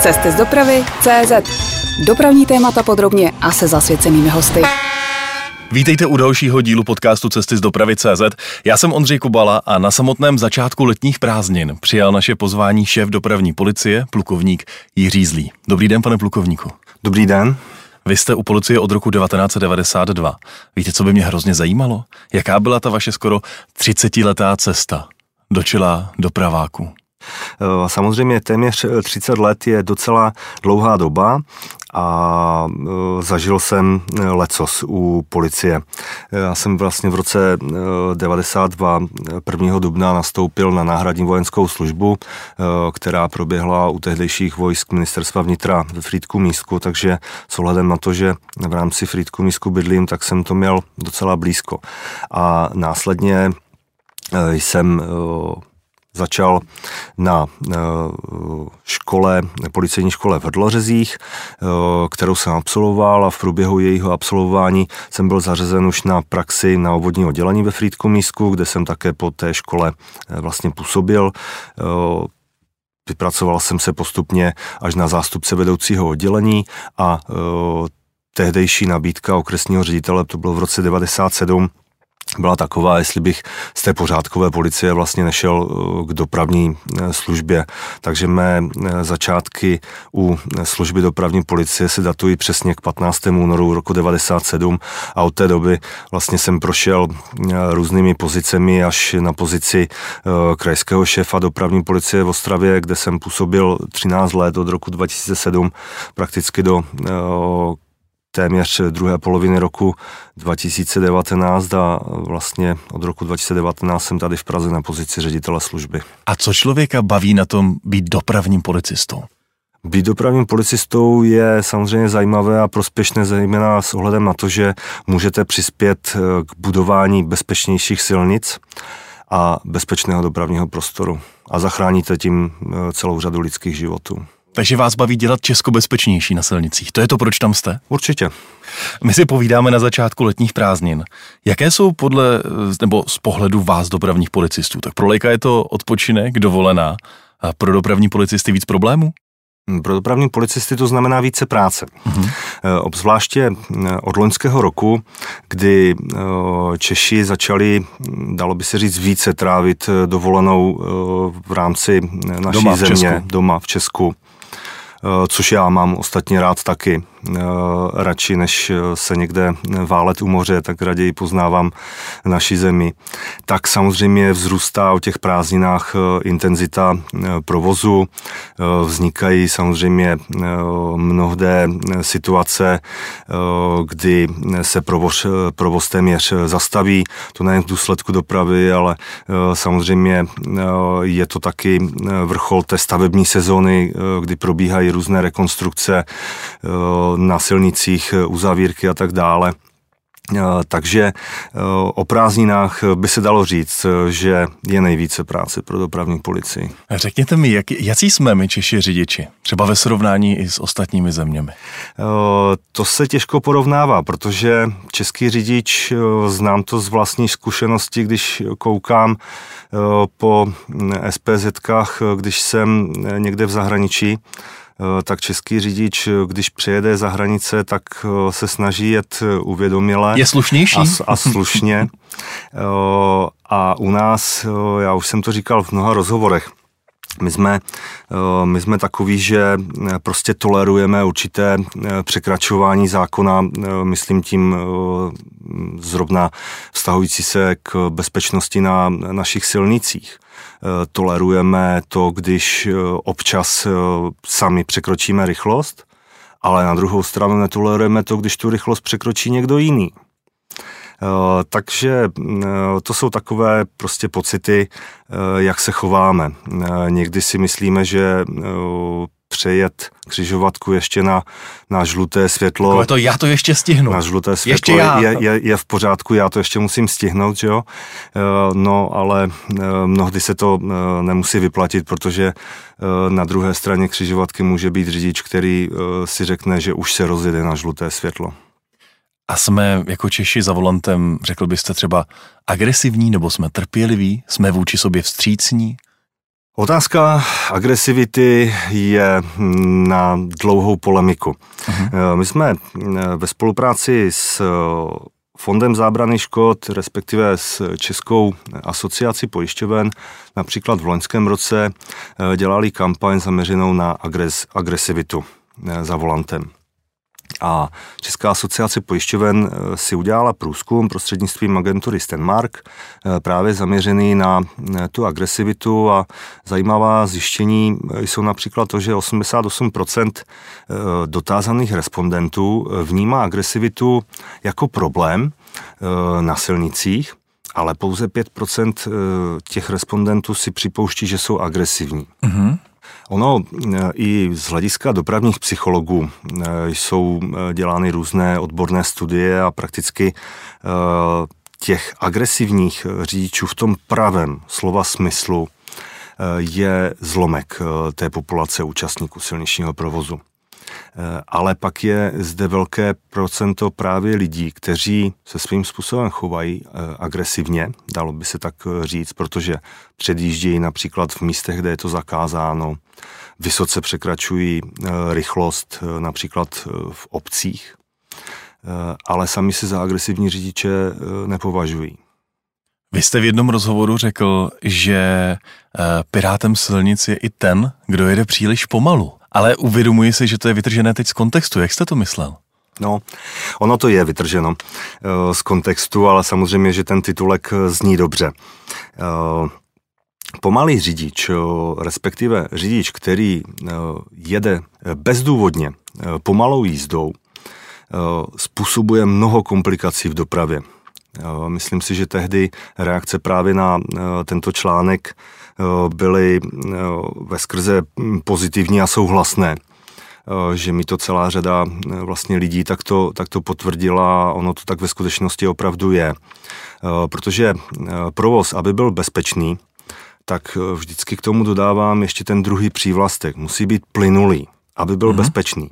Cesty z dopravy CZ. Dopravní témata podrobně a se zasvěcenými hosty. Vítejte u dalšího dílu podcastu Cesty z dopravy CZ. Já jsem Ondřej Kubala a na samotném začátku letních prázdnin přijal naše pozvání šéf dopravní policie, plukovník Jiří Zlý. Dobrý den, pane plukovníku. Dobrý den. Vy jste u policie od roku 1992. Víte, co by mě hrozně zajímalo? Jaká byla ta vaše skoro 30-letá cesta do čela dopraváku? Eh, samozřejmě téměř 30 let je docela dlouhá doba a eh, zažil jsem eh, lecos u policie. Já jsem vlastně v roce 92 1. dubna nastoupil na náhradní vojenskou službu, která proběhla u tehdejších vojsk ministerstva vnitra ve Frýdku Mísku, takže s ohledem na to, že v rámci Frýdku Mísku bydlím, tak jsem to měl docela blízko. A následně jsem Začal na eh, škole, policejní škole v Hrdlořezích, eh, kterou jsem absolvoval a v průběhu jejího absolvování jsem byl zařazen už na praxi na obvodní oddělení ve Frýdku Mísku, kde jsem také po té škole eh, vlastně působil. Vypracoval jsem se postupně až na zástupce vedoucího oddělení a tehdejší nabídka okresního ředitele, to bylo v roce 97, byla taková, jestli bych z té pořádkové policie vlastně nešel eh, k dopravní eh, službě. Takže mé eh, začátky u služby dopravní policie se datují přesně k 15. únoru roku 97 a od té doby vlastně jsem prošel různými pozicemi až na pozici krajského šéfa dopravní policie v Ostravě, kde jsem působil 13 let od roku 2007 prakticky do téměř druhé poloviny roku 2019 a vlastně od roku 2019 jsem tady v Praze na pozici ředitele služby. A co člověka baví na tom být dopravním policistou? Být dopravním policistou je samozřejmě zajímavé a prospěšné zejména s ohledem na to, že můžete přispět eh, k budování bezpečnějších silnic a bezpečného dopravního prostoru a zachráníte tím eh, celou řadu lidských životů. Takže vás baví dělat Česko bezpečnější na silnicích. To je to, proč tam jste? Určitě. My si povídáme na začátku letních prázdnin. Jaké jsou podle, nebo z pohledu vás dopravních policistů? Tak pro lejka je to odpočinek, dovolená. A pro dopravní policisty víc problémů? Pro dopravní policisty to znamená více práce. Mm-hmm. Obzvláště eh, od loňského roku, kdy eh, Češi začali, dalo by se říct, více trávit dovolenou v rámci naší doma země, v Česku. doma v Česku. Eh, což já mám ostatně rád taky. Eh, radši, než se někde válet u moře, tak raději poznávám naši zemi. Tak samozřejmě vzrůstá o těch prázdninách eh, intenzita provozu, vznikají samozřejmě mnohde situace, kdy se provoz, provoz téměř zastaví, to nejen v důsledku dopravy, ale samozřejmě je to taky vrchol té stavební sezóny, kdy probíhají různé rekonstrukce eh, na silnicích, eh, uzavírky a tak dále. Eh, takže o prázdninách by se dalo říct, že je nejvíce práce pro dopravní policii. Řekněte mi, jak, jaký jsme my Češi řidiči? Třeba ve srovnání i s ostatními zeměmi. To se těžko porovnává, protože český řidič, znám to z vlastní zkušenosti, když koukám po SPZkách, když jsem někde v zahraničí, tak český řidič, eh, když přijede za hranice, tak eh, se snaží jet uvědomile. Je slušnější? A, a slušně. A u nás, já už jsem to říkal v mnoha rozhovorech, my jsme, my jsme takový, že prostě tolerujeme určité překračování zákona, myslím tím zrovna vztahující se k bezpečnosti na našich silnicích. Eh, tolerujeme to, když eh, občas eh, sami překročíme rychlost, ale na druhou stranu netolerujeme to, když tu rychlost překročí někdo jiný. Takže to jsou takové prostě pocity, jak se chováme. Někdy si myslíme, že přejet křižovatku ještě na, na žluté světlo. Ale to já to ještě stihnu. Na žluté světlo ještě já. Je, je, je v pořádku, já to ještě musím stihnout, že jo? Eh, no, ale eh, mnohdy se to eh, nemusí vyplatit, protože na druhé straně křižovatky může být řidič, který si řekne, že už se rozjede na žluté světlo. A jsme jako Češi za volantem, řekl byste třeba agresivní, nebo jsme trpěliví, jsme vůči sobě vstřícní? Otázka agresivity je na dlouhou polemiku. Uh-huh. My jsme ve spolupráci s Fondem zábrany škod, respektive s Českou asociací pojišťoven, například v loňském roce dělali kampaň zaměřenou na agres, agresivitu za volantem. A Česká asociace pojišťoven eh, si udělala průzkum prostřednictvím agentury Stenmark, eh, právě zaměřený na eh, tu agresivitu a zajímavá zjištění jsou například to, že 88% dotázaných respondentů vnímá agresivitu jako problém na silnicích, ale pouze 5% těch respondentů si připouští, že jsou agresivní. Mm-hmm. Ono e, i z hlediska dopravních psychologů e, jsou e, dělány různé odborné studie a prakticky těch agresivních řidičů v tom pravém slova smyslu je zlomek té populace účastníků silničního provozu. Eh, ale pak je zde velké procento právě lidí, kteří se svým způsobem chovají eh, agresivně, dalo by se tak eh, říct, protože předjíždějí například v místech, kde je to zakázáno, vysoce překračují rychlost například v obcích, ale sami se za agresivní řidiče nepovažují. Vy jste v jednom rozhovoru řekl, že pirátem silnic je i ten, kdo jede příliš pomalu ale uvědomuji si, že to je vytržené teď z kontextu. Jak jste to myslel? No, ono to je vytrženo uh, z kontextu, ale samozřejmě, že ten titulek eh, zní dobře. Uh, pomalý řidič, respektive řidič, který jede bezdůvodně pomalou jízdou, způsobuje mnoho komplikací v dopravě. Myslím si, že tehdy reakce právě na tento článek Eh, byly eh, ve skrze pozitivní a souhlasné eh, že mi to celá řada vlastně lidí tak to, tak to potvrdila, ono to tak ve skutečnosti opravdu je. Protože provoz, aby byl bezpečný, tak vždycky k tomu dodávám ještě ten druhý přívlastek. Musí být plynulý, aby byl mm-hmm. bezpečný.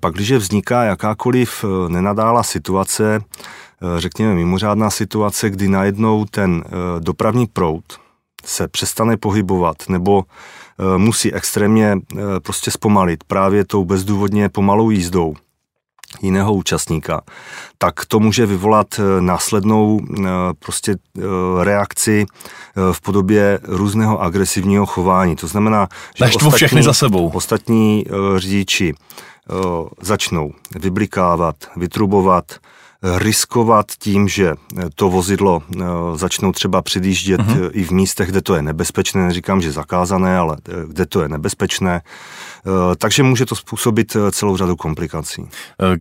Pak, když vzniká jakákoliv nenadála situace, řekněme mimořádná situace, kdy najednou ten dopravní proud, se přestane pohybovat nebo e, musí extrémně prostě zpomalit právě tou bezdůvodně pomalou jízdou jiného účastníka, tak to může vyvolat následnou prostě reakci v podobě různého agresivního chování. To znamená, že ostatní, všechny za sebou. ostatní řidiči začnou vyblikávat, vytrubovat, riskovat tím, že to vozidlo eh, začnou třeba předjíždět uh-huh. i v místech, kde to je nebezpečné, neříkám, že zakázané, ale eh, kde to je nebezpečné, takže může to způsobit celou řadu komplikací.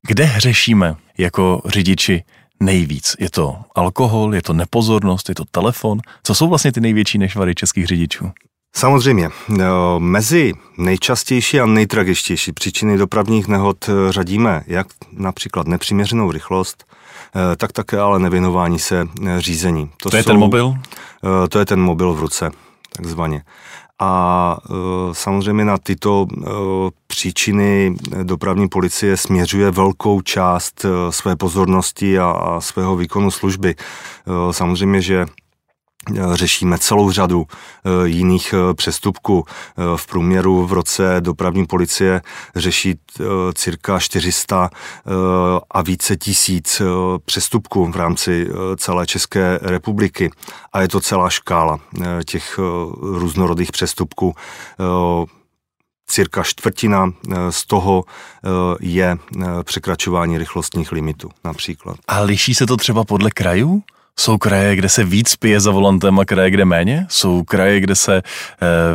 Kde hřešíme jako řidiči nejvíc? Je to alkohol, je to nepozornost, je to telefon? Co jsou vlastně ty největší nešvary českých řidičů? Samozřejmě. Mezi nejčastější a nejtragičtější příčiny dopravních nehod řadíme jak například nepřiměřenou rychlost, Eh, tak také ale nevěnování se eh, řízení. To, to je ten mobil? Eh, to je ten mobil v ruce, takzvaně. A samozřejmě na tyto příčiny dopravní policie směřuje velkou část své pozornosti a svého výkonu služby. Samozřejmě, že Eh, řešíme celou řadu eh, jiných eh, přestupků. V průměru v roce dopravní policie řeší cirka 400 a více tisíc přestupků v rámci celé České republiky. A je to celá škála těch různorodých přestupků cirka čtvrtina z toho je překračování rychlostních limitů například. A liší se to třeba podle krajů? Jsou kraje, kde se víc pije za volantem a kraje, kde méně? Jsou kraje, kde se e,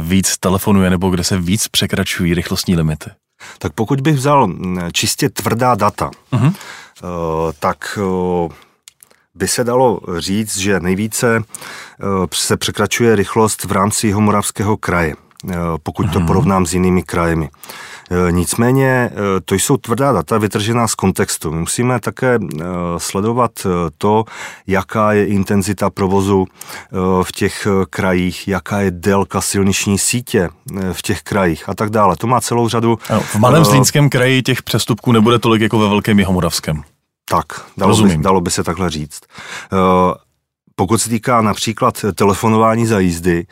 víc telefonuje nebo kde se víc překračují rychlostní limity? Tak pokud bych vzal čistě tvrdá data, uh-huh. e, tak e, by se dalo říct, že nejvíce e, se překračuje rychlost v rámci Jihomoravského kraje, pokud uh-huh. to mhm. porovnám s jinými krajemi. Eh, nicméně eh, to jsou tvrdá data vytržená z kontextu. My musíme také eh, sledovat to, jaká je intenzita provozu v těch krajích, jaká je délka silniční sítě v těch krajích a tak dále. To má celou řadu... Ano, v malém Zlínském kraji těch přestupků nebude tolik jako ve Velkém Jihomoravském. Tak, dalo by, dalo by se takhle říct. Pokud se týká například telefonování za jízdy,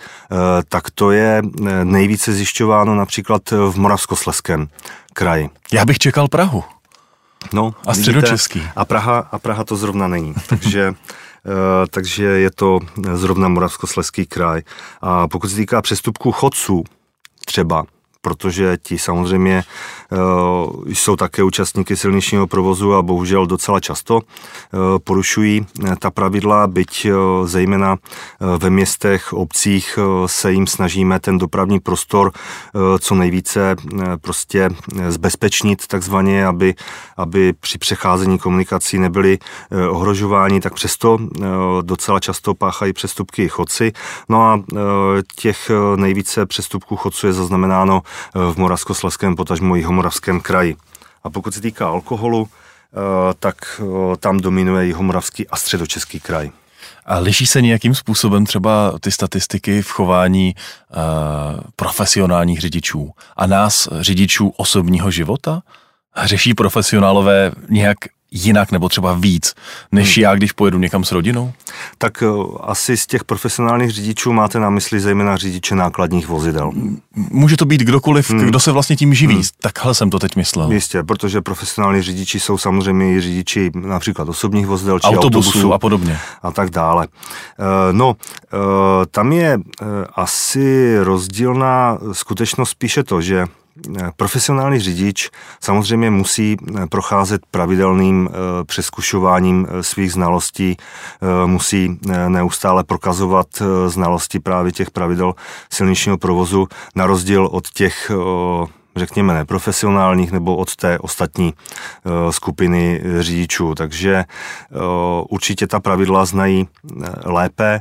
tak to je nejvíce zjišťováno například v Moravskosleském kraji. Já bych čekal Prahu. No, a středočeský. A Praha, a Praha to zrovna není. Takže takže je to zrovna Moravskosleský kraj. A pokud se týká přestupků chodců, třeba, protože ti samozřejmě uh, jsou také účastníky silničního provozu a bohužel docela často uh, porušují eh, ta pravidla, byť zejména ve městech, obcích se jim snažíme ten dopravní prostor co nejvíce prostě zbezpečnit takzvaně, aby, aby při přecházení komunikací nebyli ohrožováni, tak přesto docela často páchají přestupky chodci. No a těch nejvíce přestupků chodců je zaznamenáno v Moravskosleském, potažmo Jihomoravském kraji. A pokud se týká alkoholu, eh, tak eh, tam dominuje Jihomoravský a středočeský kraj. A liší se nějakým způsobem třeba ty statistiky v chování uh, profesionálních řidičů a nás, řidičů osobního života? Řeší profesionálové nějak jinak nebo třeba víc, než hmm. já, když pojedu někam s rodinou? Tak uh, asi z těch profesionálních řidičů máte na mysli zejména řidiče nákladních vozidel. Může to být kdokoliv, hmm. kdo se vlastně tím živí. Hmm. Takhle jsem to teď myslel. Jistě, protože profesionální řidiči jsou samozřejmě i řidiči například osobních vozidel či autobusů, autobusů a podobně. A tak dále. Uh, no, uh, tam je asi rozdílná skutečnost spíše to, že Profesionální řidič samozřejmě musí eh, procházet pravidelným eh, přeskušováním eh, svých znalostí, musí neustále prokazovat znalosti právě těch pravidel silničního provozu, na rozdíl od těch řekněme, neprofesionálních nebo od té ostatní skupiny řidičů. Takže určitě ta pravidla znají lépe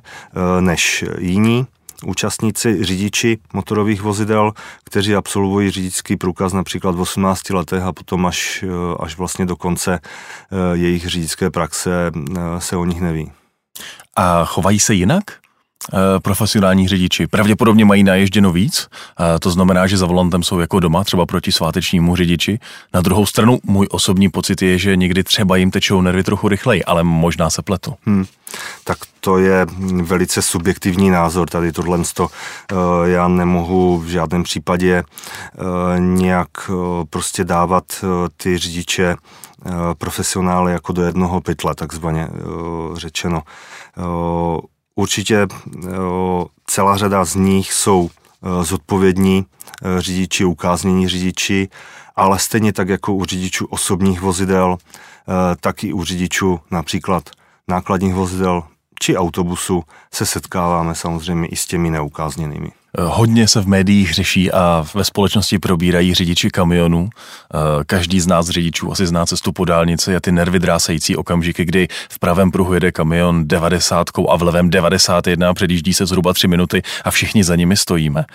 než jiní účastníci, řidiči motorových vozidel, kteří absolvují řidičský průkaz například v 18 letech a potom až, eh, až vlastně do konce eh, jejich řidičské praxe eh, se o nich neví. A chovají se jinak? Profesionální řidiči pravděpodobně mají naježděno víc, to znamená, že za volantem jsou jako doma, třeba proti svátečnímu řidiči. Na druhou stranu, můj osobní pocit je, že někdy třeba jim tečou nervy trochu rychleji, ale možná se pletu. Hmm tak to je velice subjektivní názor. Tady tohle to eh, já nemohu v žádném případě eh, nějak eh, prostě dávat ty řidiče profesionály jako do jednoho pytle, takzvaně řečeno. Určitě celá řada z nich jsou zodpovědní řidiči, ukáznění řidiči, ale stejně tak jako u řidičů osobních vozidel, tak i u řidičů například nákladních vozidel či autobusu se setkáváme samozřejmě i s těmi neukázněnými. Hodně se v médiích řeší a ve společnosti probírají řidiči kamionů. Každý z nás řidičů asi zná cestu po dálnici a ty nervy drásající okamžiky, kdy v pravém pruhu jede kamion 90 a v levém 91, předjíždí se zhruba 3 minuty a všichni za nimi stojíme.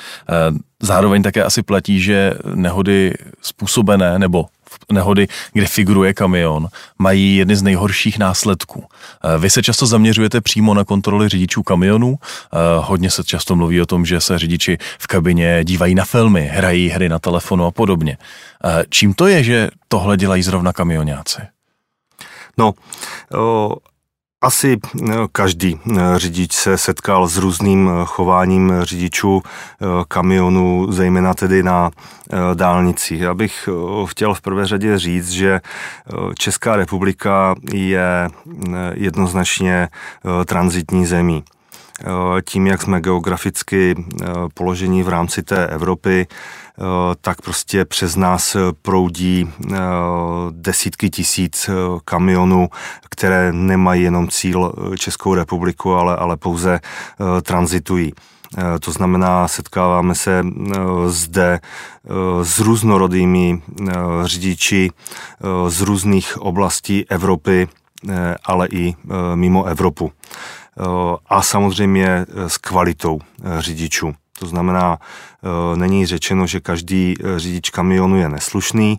Zároveň také asi platí, že nehody způsobené nebo nehody, kde figuruje kamion, mají jedny z nejhorších následků. Eh, vy se často zaměřujete přímo na kontroly řidičů kamionů. Eh, hodně se často mluví o tom, že se řidiči v kabině dívají na filmy, hrají hry na telefonu a podobně. Eh, čím to je, že tohle dělají zrovna kamionáci? No, asi eh, každý eh, řidič se setkal s různým eh, chováním řidičů kamionů, zejména tedy na dálnicích. Já bych chtěl v prvé řadě říct, že Česká republika je jednoznačně transitní zemí. Tím, jak jsme geograficky položení v rámci té Evropy, tak prostě přes nás proudí eh, desítky tisíc eh, kamionů, které nemají jenom cíl Českou republiku, ale, ale pouze transitují. To znamená, setkáváme se zde s různorodými řidiči z různých oblastí Evropy, ale i mimo Evropu. A samozřejmě s kvalitou řidičů. To znamená, e, není řečeno, že každý e, řidič kamionu je neslušný, e,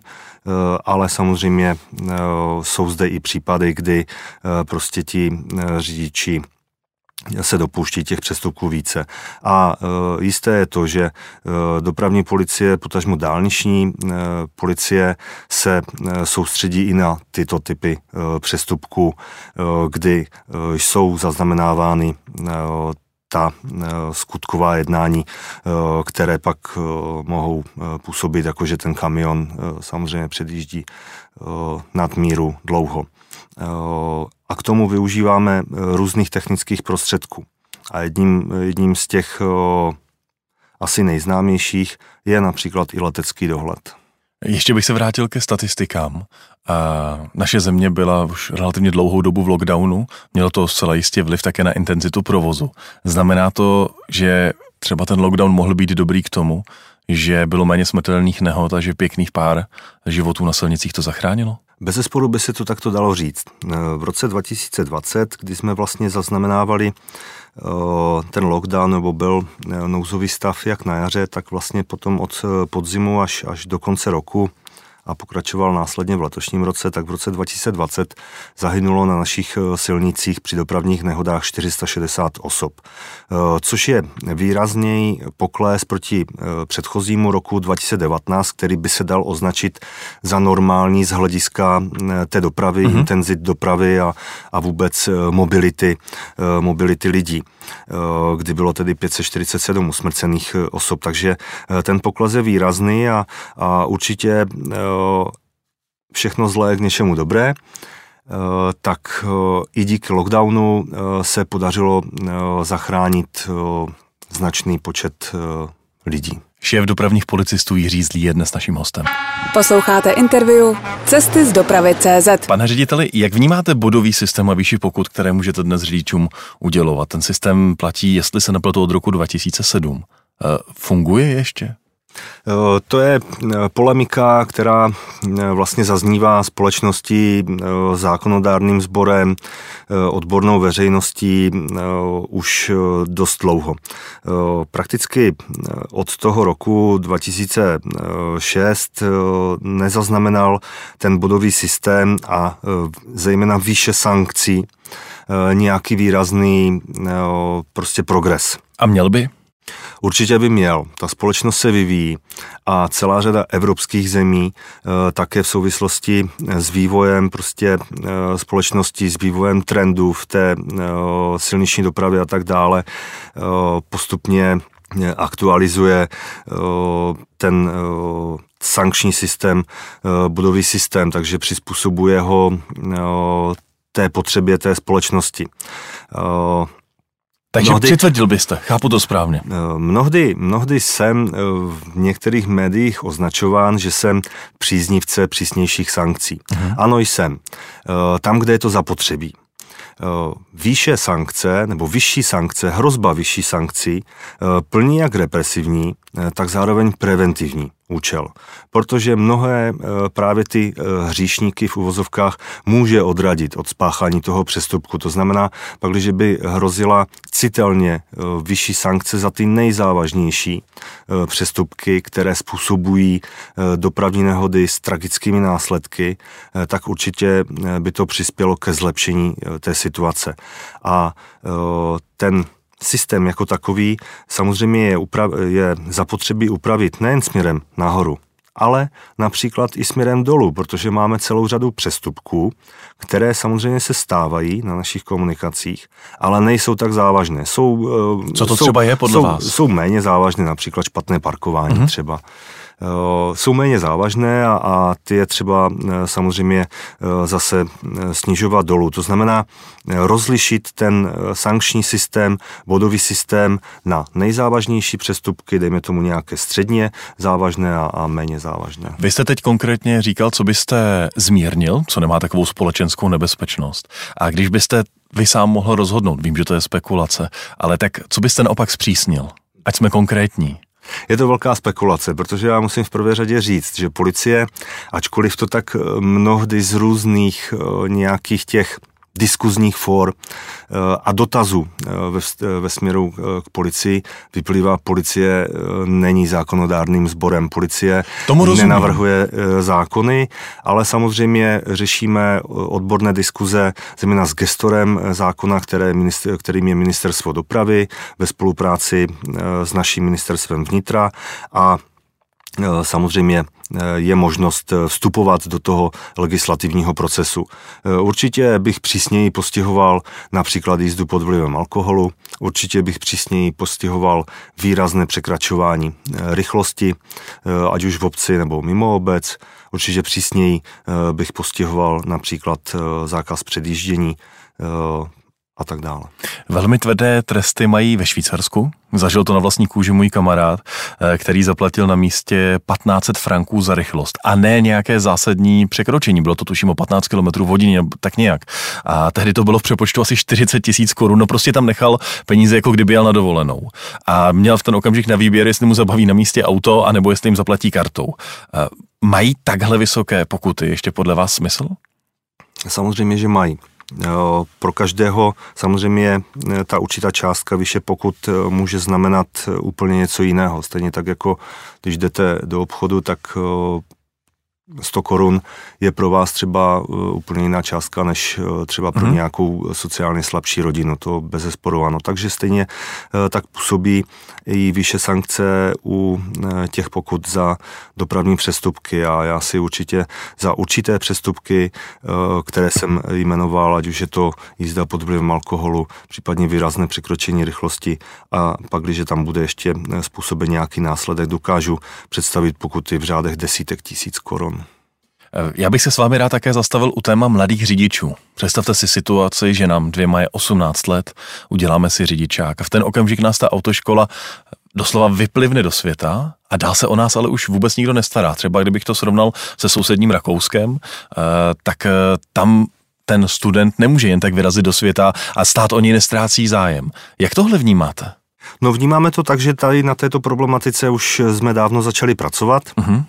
ale samozřejmě jsou zde i případy, kdy prostě ti řidiči se dopouští těch přestupků více. A e, jisté je to, že e, dopravní policie, potažmo dálniční e, policie se e, soustředí i na tyto typy e, přestupků, e, kdy e, jsou zaznamenávány e, ta e, skutková jednání, e, které pak e, mohou působit, jako že ten kamion samozřejmě předjíždí nad míru dlouho a k tomu využíváme různých technických prostředků. A jedním, jedním z těch asi nejznámějších je například i letecký dohled. Ještě bych se vrátil ke statistikám. A naše země byla už relativně dlouhou dobu v lockdownu, mělo to zcela jistě vliv také na intenzitu provozu. Znamená to, že třeba ten lockdown mohl být dobrý k tomu, že bylo méně smrtelných nehod a že pěkných pár životů na silnicích to zachránilo? Bez zesporu by se to takto dalo říct. V roce 2020, kdy jsme vlastně zaznamenávali eh, ten lockdown nebo byl eh, nouzový stav jak na jaře, tak vlastně potom od podzimu až, až do konce roku a pokračoval následně v letošním roce, tak v roce 2020 zahynulo na našich eh, silnicích při dopravních nehodách 460 osob, eh, což je výrazněji pokles proti eh, předchozímu roku 2019, který by se dal označit za normální z hlediska té dopravy, mm-hmm. intenzit dopravy a, a vůbec mobility, mobility lidí, kdy bylo tedy 547 usmrcených osob, takže ten pokles je výrazný a, a určitě všechno zlé k něčemu dobré, tak i díky lockdownu se podařilo zachránit značný počet lidí. Šéf dopravních policistů Jiří Zlý je dnes naším hostem. Posloucháte interview Cesty z dopravy CZ. Pane řediteli, jak vnímáte bodový systém a výši pokud, které můžete dnes řidičům udělovat? Ten systém platí, jestli se nepletu, od roku 2007. Funguje ještě? Eh, to je eh, polemika, která eh, vlastně zaznívá společností, zákonodárným sborem, odbornou veřejností už dost dlouho. Prakticky od toho roku 2006 nezaznamenal ten bodový systém a zejména výše sankcí nějaký výrazný prostě progres. A měl by? Určitě by měl. Ta společnost se vyvíjí a celá řada evropských zemí e, také v souvislosti s vývojem prostě e, společnosti, s vývojem trendů v té e, silniční dopravě a tak dále postupně aktualizuje ten sankční systém, budový systém, takže přizpůsobuje ho té potřebě té společnosti. Takže mnohdy, přitvrdil byste, chápu to správně. Eh, mnohdy, mnohdy jsem eh, v některých médiích označován, že jsem příznivce přísnějších sankcí. Uh-huh. Ano, jsem. Eh, tam, kde je to zapotřebí. Výše sankce nebo vyšší sankce, hrozba vyšší sankcí plní jak represivní, tak zároveň preventivní účel. Protože mnohé eh, právě ty eh, hříšníky v uvozovkách může odradit od spáchání toho přestupku. To znamená, pak, když by hrozila citelně eh, vyšší sankce za ty nejzávažnější přestupky, které způsobují dopravní nehody s tragickými následky, tak určitě by to přispělo ke zlepšení té situace. A ten systém jako takový samozřejmě je, upra- je zapotřebí upravit nejen směrem nahoru, ale například i směrem dolů, protože máme celou řadu přestupků, které samozřejmě se stávají na našich komunikacích, ale nejsou tak závažné. Jsou, eh, Co to jsou, třeba je podle jsou, vás? Jsou méně závažné, například špatné parkování uh-huh. třeba. Eh, jsou méně závažné a, a ty je třeba eh, samozřejmě eh, zase snižovat dolů. To znamená rozlišit ten sankční systém, bodový systém na nejzávažnější přestupky, dejme tomu nějaké středně závažné a, a méně závažné. Vy jste teď konkrétně říkal, co byste zmírnil, co nemá takovou společenskou nebezpečnost. A když byste vy sám mohl rozhodnout, vím, že to je spekulace, ale tak co byste naopak zpřísnil? Ať jsme konkrétní. Je to velká spekulace, protože já musím v prvé řadě říct, že policie, ačkoliv to tak eh, mnohdy z různých eh, nějakých těch diskuzních for a dotazů ve, ve směru k policii. Vyplývá, policie není zákonodárným sborem. Policie Tomu nenavrhuje zákony, ale samozřejmě řešíme odborné diskuze zejména s gestorem zákona, které, kterým je ministerstvo dopravy ve spolupráci s naším ministerstvem vnitra. A Eh, samozřejmě eh, je možnost eh, vstupovat do toho legislativního procesu. Určitě bych přísněji postihoval například jízdu pod vlivem alkoholu, určitě bych přísněji postihoval výrazné překračování rychlosti, ať už v obci nebo mimo obec. Určitě přísněji bych postihoval například zákaz předjíždění a tak dále. Velmi tvrdé tresty mají ve Švýcarsku. Zažil to na vlastní kůži můj kamarád, eh, který zaplatil na místě 1500 franků za rychlost a ne nějaké zásadní překročení. Bylo to tuším o 15 km hodině, tak nějak. A tehdy to bylo v přepočtu asi 40 tisíc korun. No prostě tam nechal peníze, jako kdyby jel na dovolenou. A měl v ten okamžik na výběr, jestli mu zabaví na místě auto, anebo jestli jim zaplatí kartou. Eh, mají takhle vysoké pokuty ještě podle vás smysl? Samozřejmě, že mají. Pro každého samozřejmě e, ta určitá částka vyše pokud e, může znamenat úplně něco jiného. Stejně tak jako když jdete do obchodu, tak 100 korun je pro vás třeba uh, úplně jiná částka, než uh, třeba pro mm. nějakou sociálně slabší rodinu, to bez zesporu ano. Takže stejně uh, tak působí i výše sankce u těch pokut za dopravní přestupky a já si určitě za určité přestupky, které jsem jmenoval, ať už je to jízda pod vlivem alkoholu, případně výrazné překročení rychlosti a pak, když tam bude ještě způsoben nějaký následek, dokážu představit pokuty v řádech desítek tisíc korun. Já bych se s vámi rád také zastavil u téma mladých řidičů. Představte si situaci, že nám dvěma je 18 let, uděláme si řidičák a v ten okamžik nás ta autoškola doslova vyplivne do světa a dál se o nás ale už vůbec nikdo nestará. Třeba kdybych to srovnal se sousedním Rakouskem, eh, tak eh, tam ten student nemůže jen tak vyrazit do světa a stát o něj nestrácí zájem. Jak tohle vnímáte? No vnímáme to tak, že tady na této problematice už jsme dávno začali pracovat. Uh-huh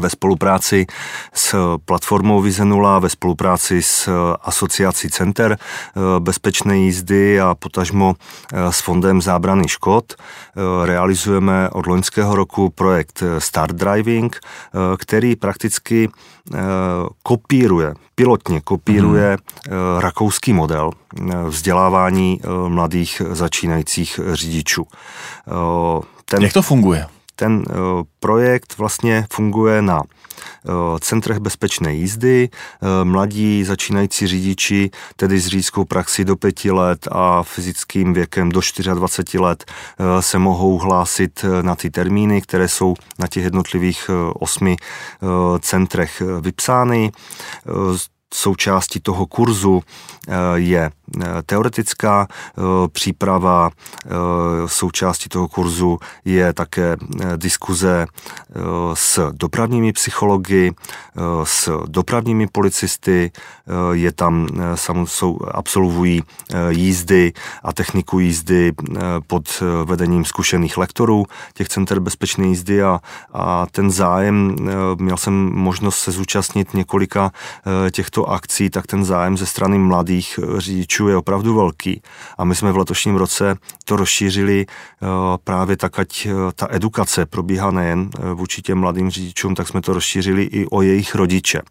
ve spolupráci s platformou Vizenula, ve spolupráci s asociací Center eh, bezpečné jízdy a potažmo eh, s Fondem zábrany škod eh, realizujeme od loňského roku projekt Start Driving, který prakticky kopíruje, pilotně kopíruje hmm. rakouský model vzdělávání mladých začínajících řidičů. Ten, Jak to funguje? Ten eh, projekt vlastně funguje na eh, centrech bezpečné jízdy. Eh, mladí začínající řidiči, tedy s řidičskou praxi do pěti let a fyzickým věkem do 24 let, se mohou hlásit na ty termíny, které jsou na těch jednotlivých osmi centrech vypsány. Součástí toho kurzu je Eh, teoretická eh, příprava, eh, součástí toho kurzu je také diskuze s dopravními psychologi, s dopravními policisty, je tam, jsou, absolvují jízdy a techniku jízdy pod vedením zkušených lektorů těch center bezpečné jízdy a, a ten zájem, měl jsem možnost se zúčastnit několika těchto akcí, tak ten zájem ze strany mladých řidičů řidičů je opravdu velký a my jsme v letošním roce to rozšířili eh, právě tak, ať eh, ta edukace probíhá nejen eh, vůči těm mladým řidičům, tak jsme to rozšířili i o jejich rodiče.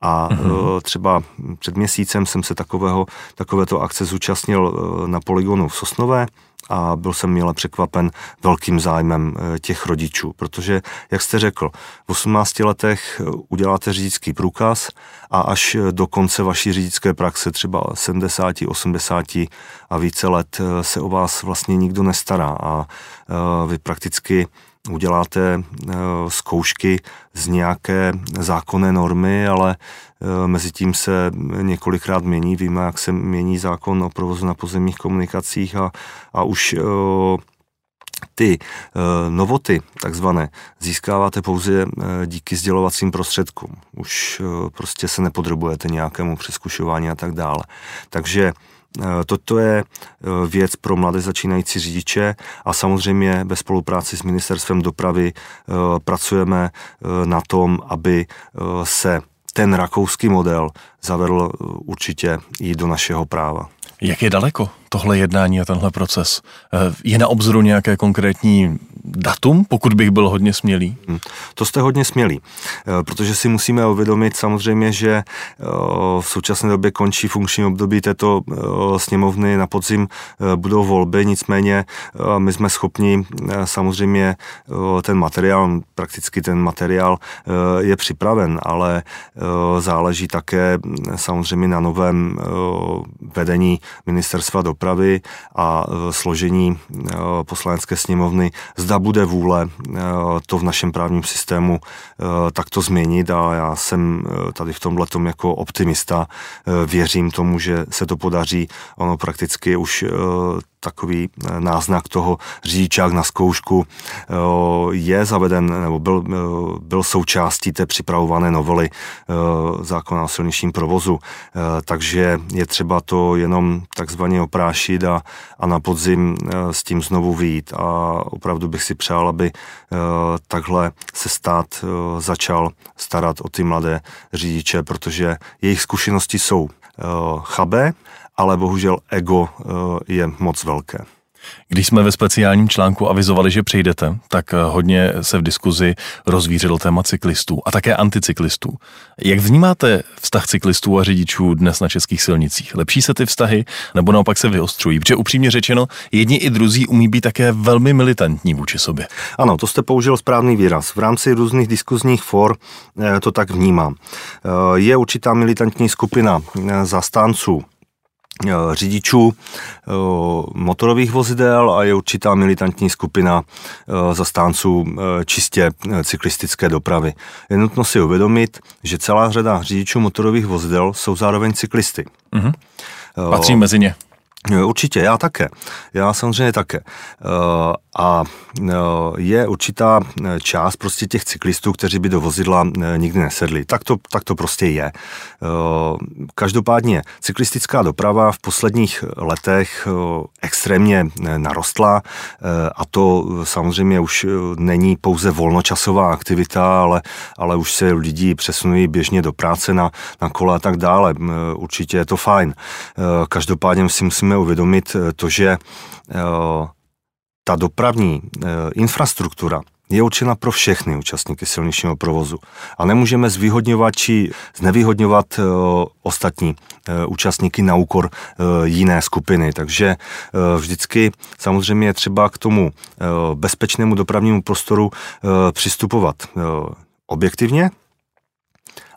A mm-hmm. třeba před měsícem jsem se takového, takovéto akce zúčastnil na poligonu v Sosnové a byl jsem milé překvapen velkým zájmem těch rodičů, protože, jak jste řekl, v 18 letech uděláte řidičský průkaz a až do konce vaší řidičské praxe, třeba 70, 80 a více let, se o vás vlastně nikdo nestará a vy prakticky uděláte zkoušky z nějaké zákonné normy, ale mezi tím se několikrát mění. Víme, jak se mění zákon o provozu na pozemních komunikacích a, a už ty uh, novoty, takzvané, získáváte pouze díky sdělovacím prostředkům. Už prostě se nepodrobujete nějakému přeskušování a tak dále. Takže Toto je věc pro mladé začínající řidiče a samozřejmě ve spolupráci s ministerstvem dopravy pracujeme na tom, aby se ten rakouský model zavedl určitě i do našeho práva. Jak je daleko tohle jednání a tenhle proces? Eh, je na obzoru nějaké konkrétní datum, pokud bych byl hodně smělý? Hmm. To jste hodně smělý, eh, protože si musíme uvědomit samozřejmě, že eh, v současné době končí funkční období této sněmovny, na podzim budou volby, nicméně my jsme schopni samozřejmě ten materiál, prakticky ten materiál je připraven, ale záleží také samozřejmě na novém vedení ministerstva dopravy a složení poslanecké sněmovny, zda bude vůle e, to v našem právním systému takto změnit a já jsem tady v tomhle jako optimista, věřím tomu, že se to podaří. Ono prakticky už takový eh, náznak toho řidičák na zkoušku eh, je zaveden nebo byl, eh, byl součástí té připravované novely zákona o silničním provozu. Takže je třeba to jenom takzvaně oprášit a, a na podzim s tím znovu výjít. A opravdu bych si přál, aby takhle se stát začal starat o ty mladé řidiče, protože jejich zkušenosti jsou chabé, ale bohužel ego eh, je moc velké. Když jsme ve speciálním článku avizovali, že přijdete, tak eh, hodně se v diskuzi rozvířilo téma cyklistů a také anticyklistů. Jak vnímáte vztah cyklistů a řidičů dnes na českých silnicích? Lepší se ty vztahy nebo naopak se vyostřují? Protože upřímně řečeno, jedni i druzí umí být také velmi militantní vůči sobě. Ano, to jste použil správný výraz. V rámci různých diskuzních for eh, to tak vnímám. Je určitá militantní skupina zastánců řidičů eh, motorových vozidel a je určitá militantní skupina eh, zastánců čistě cyklistické dopravy. Je nutno si uvědomit, že celá řada řidičů motorových vozidel jsou zároveň cyklisty. Mm-hmm. Patří mezi ně. Určitě, já také. Já samozřejmě také. A je určitá část prostě těch cyklistů, kteří by do vozidla nikdy nesedli. Tak to, tak to prostě je. Každopádně cyklistická doprava v posledních letech extrémně narostla a to samozřejmě už není pouze volnočasová aktivita, ale, ale už se lidi přesunují běžně do práce na, na kole a tak dále. Určitě je to fajn. Každopádně si musíme uvědomit to, že ta dopravní e, infrastruktura je určena pro všechny účastníky silničního provozu. A nemůžeme zvýhodňovat či znevýhodňovat e, ostatní e, účastníky na úkor jiné skupiny. Takže vždycky samozřejmě je třeba k tomu bezpečnému dopravnímu prostoru přistupovat objektivně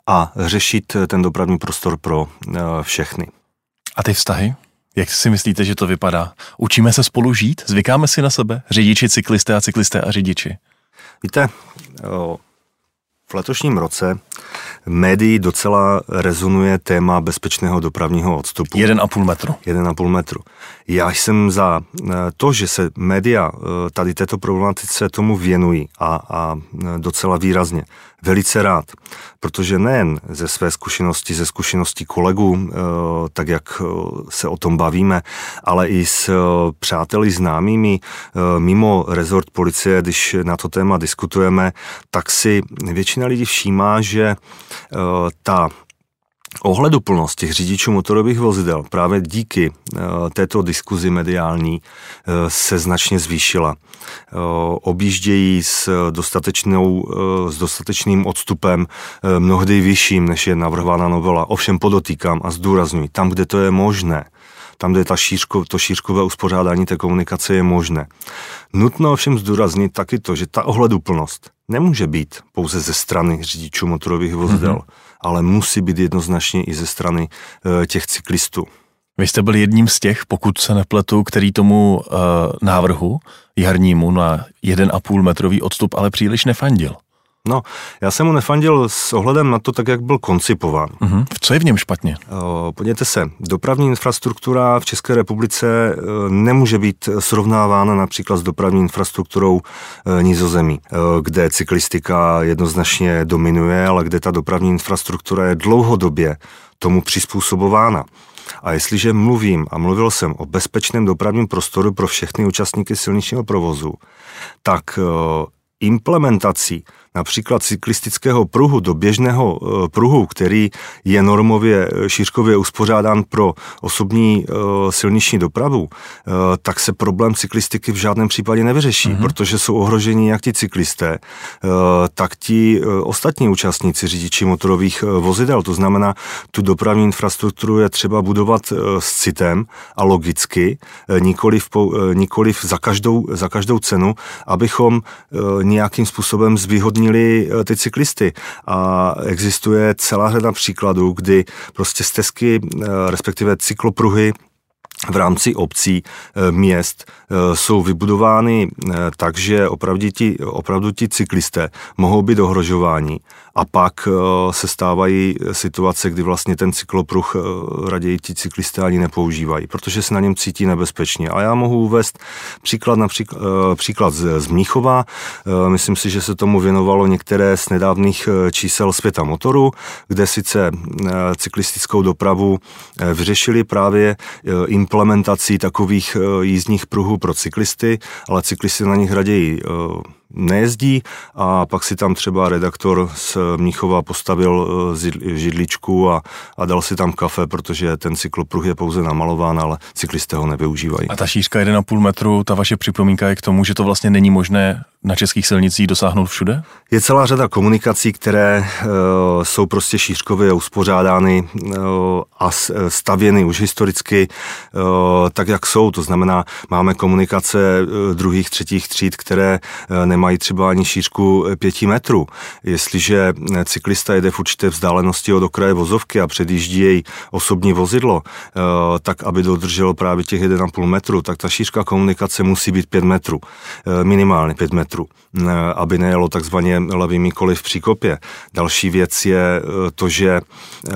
a řešit ten dopravní prostor pro všechny. A ty vztahy? Jak si myslíte, že to vypadá? Učíme se spolu žít? Zvykáme si na sebe? Řidiči, cyklisté a cyklisté a řidiči? Víte, v letošním roce médií docela rezonuje téma bezpečného dopravního odstupu. 1,5 metru. 1,5 metru. Já jsem za eh, to, že se média eh, tady této problematice tomu věnují a, a eh, docela výrazně velice rád, protože nejen ze své zkušenosti, ze zkušeností kolegů, tak jak se o tom bavíme, ale i s přáteli známými mimo rezort policie, když na to téma diskutujeme, tak si většina lidí všímá, že ta ohleduplnost těch řidičů motorových vozidel právě díky uh, této diskuzi mediální uh, se značně zvýšila. Uh, objíždějí s, dostatečnou, s dostatečným odstupem mnohdy vyšším, než je navrhována novela. Ovšem podotýkám a zdůraznuju, tam, kde to je možné, tam, kde ta šířko, to šířkové uspořádání té komunikace je možné. Nutno ovšem zdůraznit taky to, že ta ohleduplnost nemůže být pouze ze strany řidičů motorových vozidel. Mm-hmm ale musí být jednoznačně i ze strany eh, těch cyklistů. Vy jste byl jedním z těch, pokud se nepletu, který tomu uh, návrhu jarnímu na 1,5 metrový odstup ale příliš nefandil. No, já jsem mu nefandil s ohledem na to, tak jak byl koncipován. Uh-huh. Co je v něm špatně? Podívejte se, dopravní infrastruktura v České republice uh, nemůže být srovnávána například s dopravní infrastrukturou uh, Nizozemí, uh, kde cyklistika jednoznačně dominuje, ale kde ta dopravní infrastruktura je dlouhodobě tomu přizpůsobována. A jestliže mluvím a mluvil jsem o bezpečném dopravním prostoru pro všechny účastníky silničního provozu, tak implementací například cyklistického pruhu do běžného pruhu, který je normově šířkově uspořádán pro osobní silniční dopravu, tak se problém cyklistiky v žádném případě nevyřeší, mm-hmm. protože jsou ohroženi jak ti cyklisté, tak ti ostatní účastníci řidiči motorových vozidel. To znamená, tu dopravní infrastrukturu je třeba budovat s citem a logicky, nikoliv, nikoliv za, každou, za každou cenu, abychom nějakým způsobem zvýhodnili ty cyklisty. A existuje celá řada příkladů, kdy prostě stezky, respektive cyklopruhy v rámci obcí, eh, měst eh, jsou vybudovány eh, tak, že opravdu ti, opravdu ti cyklisté mohou být ohrožováni a pak se stávají situace, kdy vlastně ten cyklopruh raději ti cyklisté ani nepoužívají, protože se na něm cítí nebezpečně. A já mohu uvést příklad, například, příklad z, z Mníchova. Myslím si, že se tomu věnovalo některé z nedávných čísel světa motoru, kde sice cyklistickou dopravu vyřešili právě implementací takových eh, jízdních pruhů pro cyklisty, ale cyklisty na nich raději eh, nejezdí a pak si tam třeba redaktor z Mníchova postavil eh, židličku a, a dal si tam kafe, protože ten cyklopruh je pouze namalován, ale cyklisté ho nevyužívají. A ta šířka 1,5 metru, ta vaše připomínka je k tomu, že to vlastně není možné na českých silnicích dosáhnout všude? Je celá řada komunikací, které uh, jsou prostě šířkově uspořádány uh, a stavěny už historicky uh, tak, jak jsou. To znamená, máme komunikace uh, druhých, třetích tříd, které uh, nemají třeba ani šířku pěti metrů. Jestliže cyklista jede v určité vzdálenosti od okraje vozovky a předjíždí jej osobní vozidlo, uh, tak aby dodrželo právě těch 1,5 metru, tak ta šířka komunikace musí být 5 metrů. Minimálně 5 metrů eh, aby nejelo takzvaně levými koly v příkopě. Další věc je eh, to, že eh,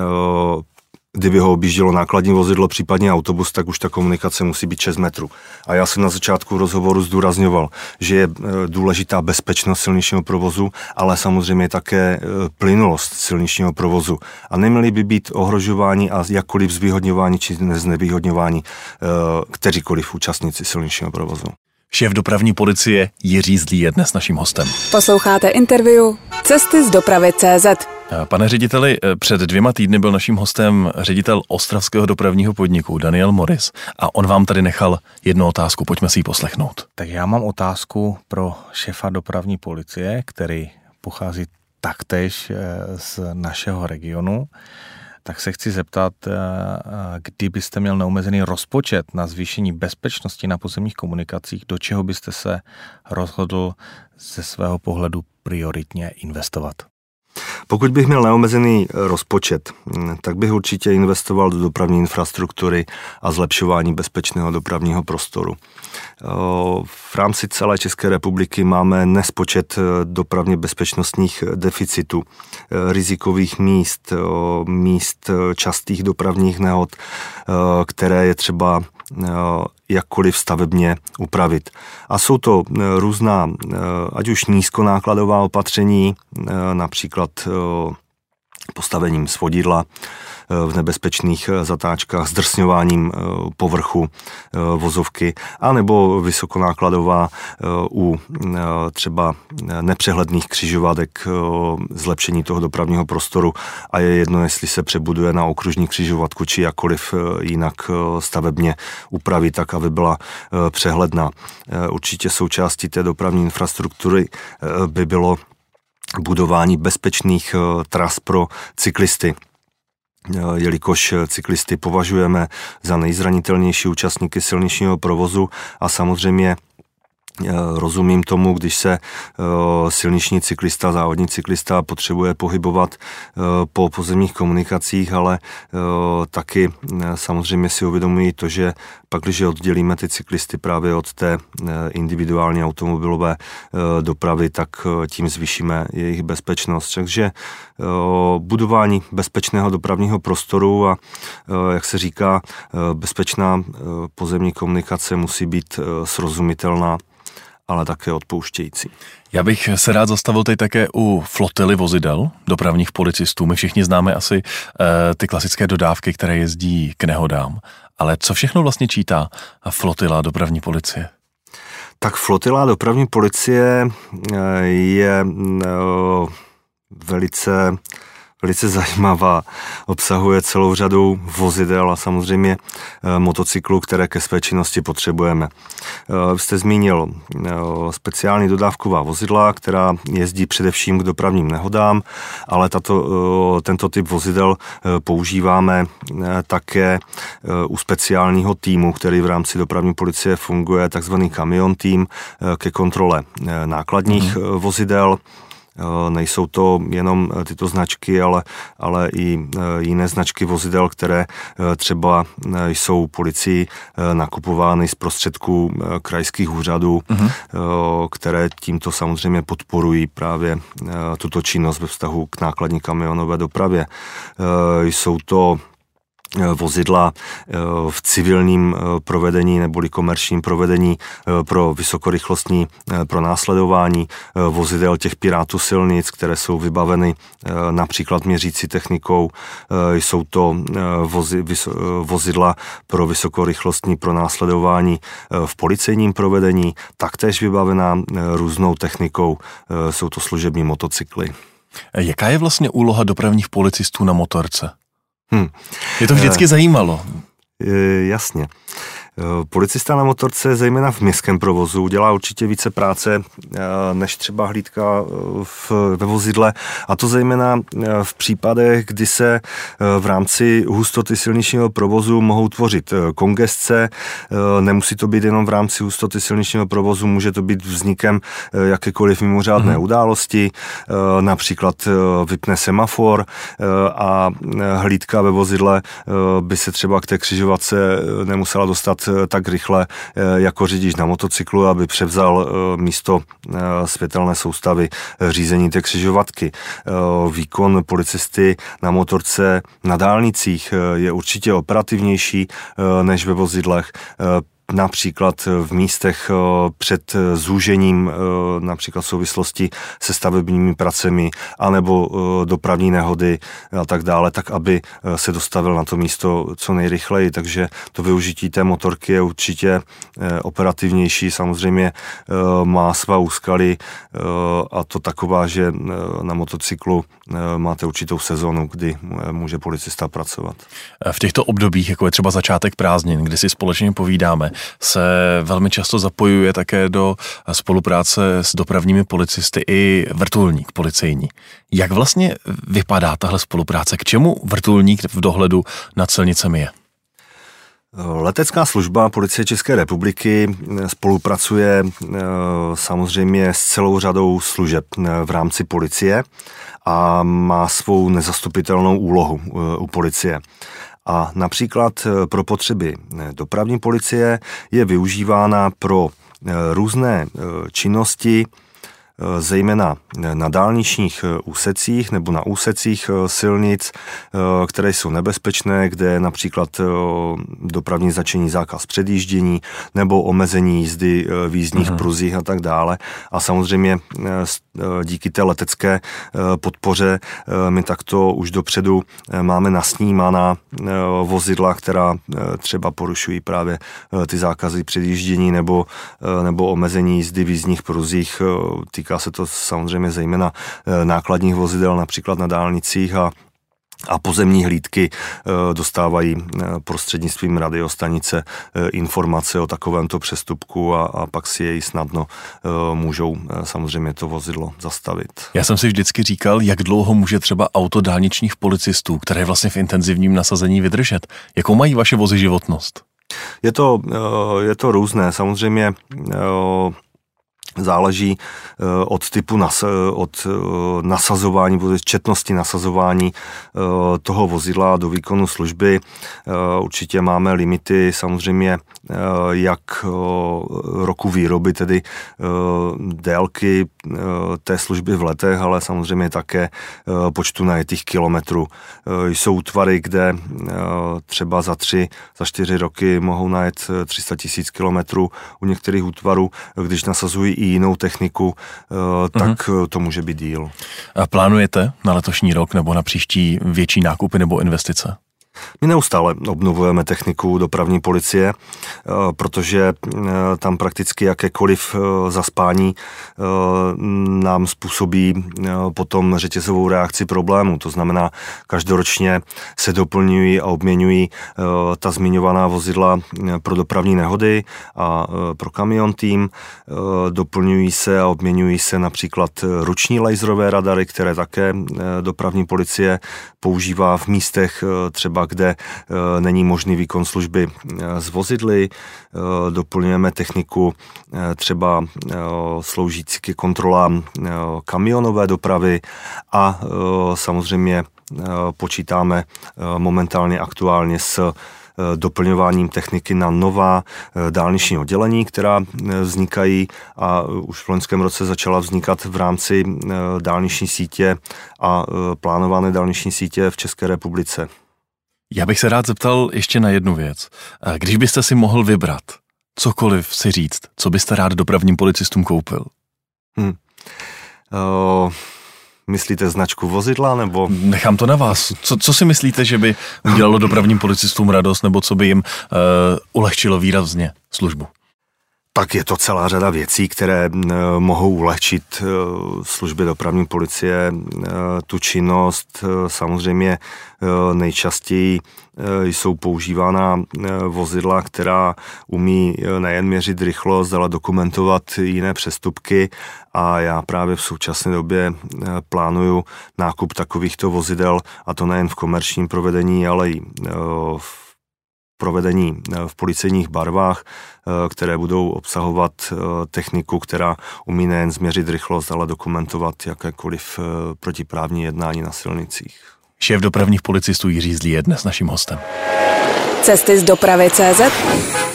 kdyby ho objíždělo nákladní vozidlo, případně autobus, tak už ta komunikace musí být 6 metrů. A já jsem na začátku rozhovoru zdůrazňoval, že je důležitá bezpečnost silničního provozu, ale samozřejmě také plynulost silničního provozu. A neměli by být ohrožováni a jakkoliv zvýhodňování či znevýhodňování kteříkoliv účastníci silničního provozu. Šéf dopravní policie Jiří Zlý je dnes naším hostem. Posloucháte interview Cesty z dopravy CZ. Pane řediteli, před dvěma týdny byl naším hostem ředitel Ostravského dopravního podniku Daniel Morris a on vám tady nechal jednu otázku, pojďme si ji poslechnout. Tak já mám otázku pro šéfa dopravní policie, který pochází taktéž eh, z našeho regionu tak se chci zeptat, eh, eh, kdybyste měl neomezený rozpočet na zvýšení bezpečnosti na pozemních komunikacích, do čeho byste se rozhodl ze svého pohledu prioritně investovat? Pokud bych měl neomezený rozpočet, tak bych určitě investoval do dopravní infrastruktury a zlepšování bezpečného dopravního prostoru. V rámci celé České republiky máme nespočet dopravně bezpečnostních deficitů, rizikových míst, míst častých dopravních nehod, které je třeba jakkoliv stavebně upravit. A jsou to eh, různá, eh, ať už nízkonákladová opatření, eh, například postavením svodidla, v nebezpečných zatáčkách, zdrsňováním povrchu vozovky, anebo vysokonákladová u třeba nepřehledných křižovatek zlepšení toho dopravního prostoru a je jedno, jestli se přebuduje na okružní křižovatku, či jakkoliv jinak stavebně upraví tak, aby byla přehledná. Určitě součástí té dopravní infrastruktury by bylo budování bezpečných eh, tras pro cyklisty. Eh, jelikož cyklisty považujeme za nejzranitelnější účastníky silničního provozu a samozřejmě Eh, rozumím tomu, když se eh, silniční cyklista, závodní cyklista potřebuje pohybovat eh, po pozemních komunikacích, ale taky samozřejmě si uvědomují to, že pak, když oddělíme ty cyklisty právě od té individuální automobilové dopravy, tak tím zvýšíme jejich bezpečnost. Takže budování bezpečného dopravního prostoru a, jak se říká, bezpečná pozemní komunikace musí být srozumitelná ale také odpouštějící. Já bych se rád zastavil teď také u flotily vozidel, dopravních policistů. My všichni známe asi e, ty klasické dodávky, které jezdí k nehodám. Ale co všechno vlastně čítá flotila dopravní policie? Tak flotila dopravní policie je velice velice zajímavá. Obsahuje celou řadu vozidel a samozřejmě eh, motocyklů, které ke své činnosti potřebujeme. Eh, jste zmínil eh, speciální dodávková vozidla, která jezdí především k dopravním nehodám, ale tato, tento typ vozidel používáme také u speciálního týmu, který v rámci dopravní policie funguje, takzvaný kamion tým ke kontrole nákladních mm. vozidel. Eh, nejsou to jenom eh, tyto značky, ale, ale i eh, jiné značky vozidel, které třeba jsou policii nakupovány z prostředků krajských úřadů, uh-huh. které tímto samozřejmě podporují právě tuto činnost ve vztahu k nákladní kamionové dopravě. Jsou to vozidla eh, v civilním eh, provedení neboli komerčním provedení pro vysokorychlostní pronásledování vozidel těch pirátů silnic, které jsou vybaveny například měřící technikou. Jsou to vozi, vozidla pro vysokorychlostní pronásledování v policejním provedení, taktéž vybavená různou technikou. Jsou to služební motocykly. Jaká je vlastně úloha dopravních policistů na motorce? Hmm. Je to vždycky e, zajímalo. E, jasně. Eh, policista na motorce, zejména v městském provozu, dělá určitě více práce eh, než třeba hlídka eh, v, ve vozidle a to zejména v případech, kdy se v rámci hustoty silničního provozu mohou tvořit kongesce. Nemusí to být jenom v rámci hustoty silničního provozu, může to být vznikem jakékoliv mimořádné mm-hmm. události, například vypne semafor a hlídka ve vozidle by se třeba k té křižovatce nemusela dostat Eh, tak rychle eh, jako řidič na motocyklu, aby převzal eh, místo světelné soustavy řízení té křižovatky. Výkon policisty na motorce na dálnicích je určitě operativnější než ve vozidlech například v místech eh, před zúžením, eh, například v souvislosti se stavebními pracemi, anebo eh, dopravní nehody a tak dále, tak aby se dostavil na to místo co nejrychleji. Takže to využití té motorky je určitě operativnější. Samozřejmě má svá úskaly a to taková, že na motocyklu máte určitou sezonu, kdy může policista pracovat. V těchto obdobích, jako je třeba začátek prázdnin, kdy si společně povídáme, se velmi často zapojuje také do spolupráce s dopravními policisty i vrtulník policejní. Jak vlastně vypadá tahle spolupráce? K čemu vrtulník v dohledu nad silnicemi je? Letecká služba Policie České republiky spolupracuje eh, samozřejmě s celou řadou služeb eh, v rámci policie a má svou nezastupitelnou úlohu eh, u policie a například eh, pro potřeby eh, dopravní policie je využívána pro eh, různé činnosti, zejména na dálničních eh, úsecích nebo na úsecích eh, silnic, které jsou nebezpečné, kde je například dopravní začení zákaz předjíždění nebo omezení jízdy v jízdních uh-huh. pruzích a tak dále. A samozřejmě díky té letecké podpoře my takto už dopředu máme nasnímaná vozidla, která třeba porušují právě ty zákazy předjíždění nebo, nebo omezení jízdy v jízdních pruzích. Týká Týká se to samozřejmě zejména eh, nákladních vozidel, například na dálnicích a a pozemní hlídky eh, dostávají eh, prostřednictvím radiostanice informace o takovémto přestupku a, a pak si jej snadno můžou samozřejmě to vozidlo zastavit. Já jsem si vždycky říkal, jak dlouho může třeba auto dálničních policistů, které je vlastně v intenzivním nasazení vydržet. Jakou mají vaše vozy životnost? Je to, je to různé. Samozřejmě záleží eh, od typu nas, od eh, nasazování, četnosti nasazování eh, toho vozidla do výkonu služby. Určitě máme limity samozřejmě jak roku výroby, tedy délky té služby v letech, ale samozřejmě také počtu najetých kilometrů. Jsou útvary, kde třeba za tři, za čtyři roky mohou najet 300 tisíc kilometrů. U některých útvarů, když nasazují i jinou techniku, eh, tak uh-huh. to může být díl. A plánujete na letošní rok nebo na příští větší nákupy nebo investice? My neustále obnovujeme techniku dopravní policie, eh, protože eh, tam prakticky jakékoliv eh, zaspání nám způsobí potom řetězovou reakci problému. To znamená, každoročně se doplňují a obměňují ta zmiňovaná vozidla pro dopravní nehody a pro kamion tým. Doplňují se a obměňují se například ruční laserové radary, které také dopravní policie používá v místech třeba, kde Eh, není možný výkon služby eh, z vozidly. Eh, doplňujeme techniku třeba sloužící ke kontrolám kamionové dopravy a samozřejmě počítáme momentálně aktuálně s doplňováním techniky na nová dálniční oddělení, která vznikají a už v loňském roce začala vznikat v rámci dálniční sítě a plánované dálniční sítě v České republice. Já bych se rád zeptal ještě na jednu věc. Když byste si mohl vybrat cokoliv si říct, co byste rád dopravním policistům koupil? Hmm. Uh, myslíte značku vozidla nebo? Nechám to na vás. Co, co si myslíte, že by udělalo dopravním policistům radost nebo co by jim uh, ulehčilo výrazně službu? Tak je to celá řada věcí, které mohou ulehčit e, službě dopravní policie e, tu činnost. Samozřejmě nejčastěji jsou používána vozidla, která umí nejen měřit rychlost, ale dokumentovat jiné přestupky a já právě v současné době plánuju nákup takovýchto vozidel a to nejen v komerčním provedení, ale i v provedení eh, v policejních barvách, eh, které budou obsahovat eh, techniku, která umí nejen změřit rychlost, ale dokumentovat jakékoliv protiprávní jednání na silnicích. Šéf dopravních policistů Jiří Zlý je dnes naším hostem. Cesty z dopravy CZ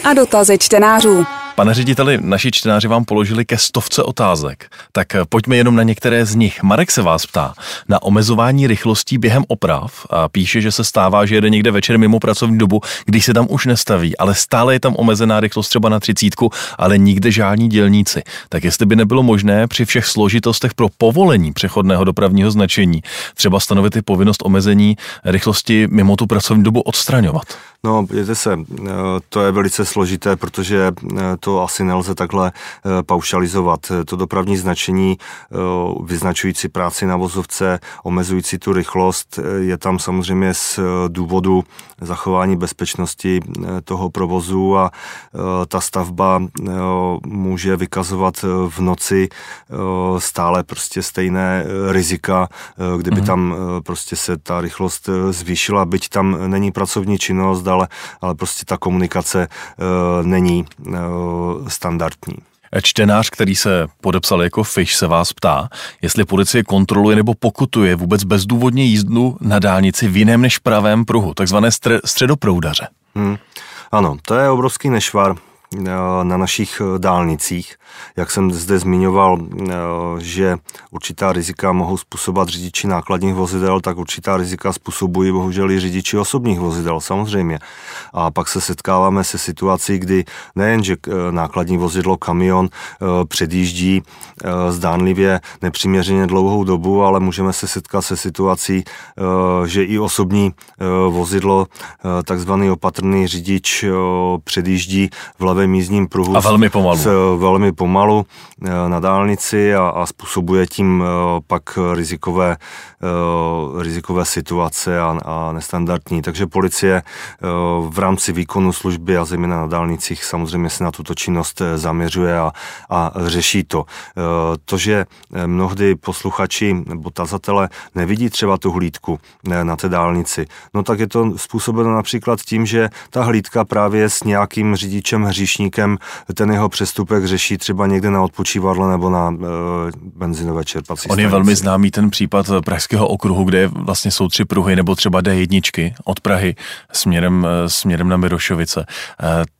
a dotazy čtenářů. Pane řediteli, naši čtenáři vám položili ke stovce otázek, tak pojďme jenom na některé z nich. Marek se vás ptá na omezování rychlostí během oprav a píše, že se stává, že jede někde večer mimo pracovní dobu, když se tam už nestaví, ale stále je tam omezená rychlost třeba na třicítku, ale nikde žádní dělníci. Tak jestli by nebylo možné při všech složitostech pro povolení přechodného dopravního značení třeba stanovit i povinnost omezení rychlosti mimo tu pracovní dobu odstraňovat? No, jděte se, eh, to je velice složité, protože eh, to asi nelze takhle eh, paušalizovat. To dopravní značení vyznačující práci na vozovce, omezující tu rychlost, je tam samozřejmě z důvodu zachování bezpečnosti toho provozu a ta stavba může vykazovat v noci stále prostě stejné rizika, kdyby mm-hmm. tam prostě se ta rychlost zvýšila, byť tam není pracovní činnost, ale, ale prostě ta komunikace uh, není uh, standardní. Čtenář, který se podepsal jako Fish, se vás ptá, jestli policie kontroluje nebo pokutuje vůbec bezdůvodně jízdu na dálnici v jiném než pravém pruhu, takzvané středoproudaře. Hmm. Ano, to je obrovský nešvar. Eh, na našich eh, dálnicích. Jak jsem zde zmiňoval, eh, že určitá rizika mohou způsobovat řidiči nákladních vozidel, tak určitá rizika způsobují bohužel i řidiči osobních vozidel, samozřejmě. A pak se setkáváme se situací, kdy nejen, že nákladní vozidlo, kamion předjíždí zdánlivě nepřiměřeně dlouhou dobu, ale můžeme se setkat se situací, že i osobní vozidlo, takzvaný opatrný řidič předjíždí v pravém jízdním pruhu. A velmi pomalu. S, velmi pomalu eh, na dálnici a, a způsobuje tím eh, pak rizikové, eh, rizikové situace a, a nestandardní. Takže policie v rámci výkonu služby a zejména na dálnicích samozřejmě se na tuto činnost zaměřuje a, a řeší to. To, že mnohdy posluchači nebo tazatele nevidí třeba tu hlídku na té dálnici, no tak je to způsobeno například tím, že ta hlídka právě s nějakým řidičem hří hříšníkem ten jeho přestupek řeší třeba někde na odpočívadle nebo na e, benzinové čerpací On stanici. je velmi známý ten případ Pražského okruhu, kde vlastně jsou tři pruhy nebo třeba D1 od Prahy směrem, e, směrem na Mirošovice.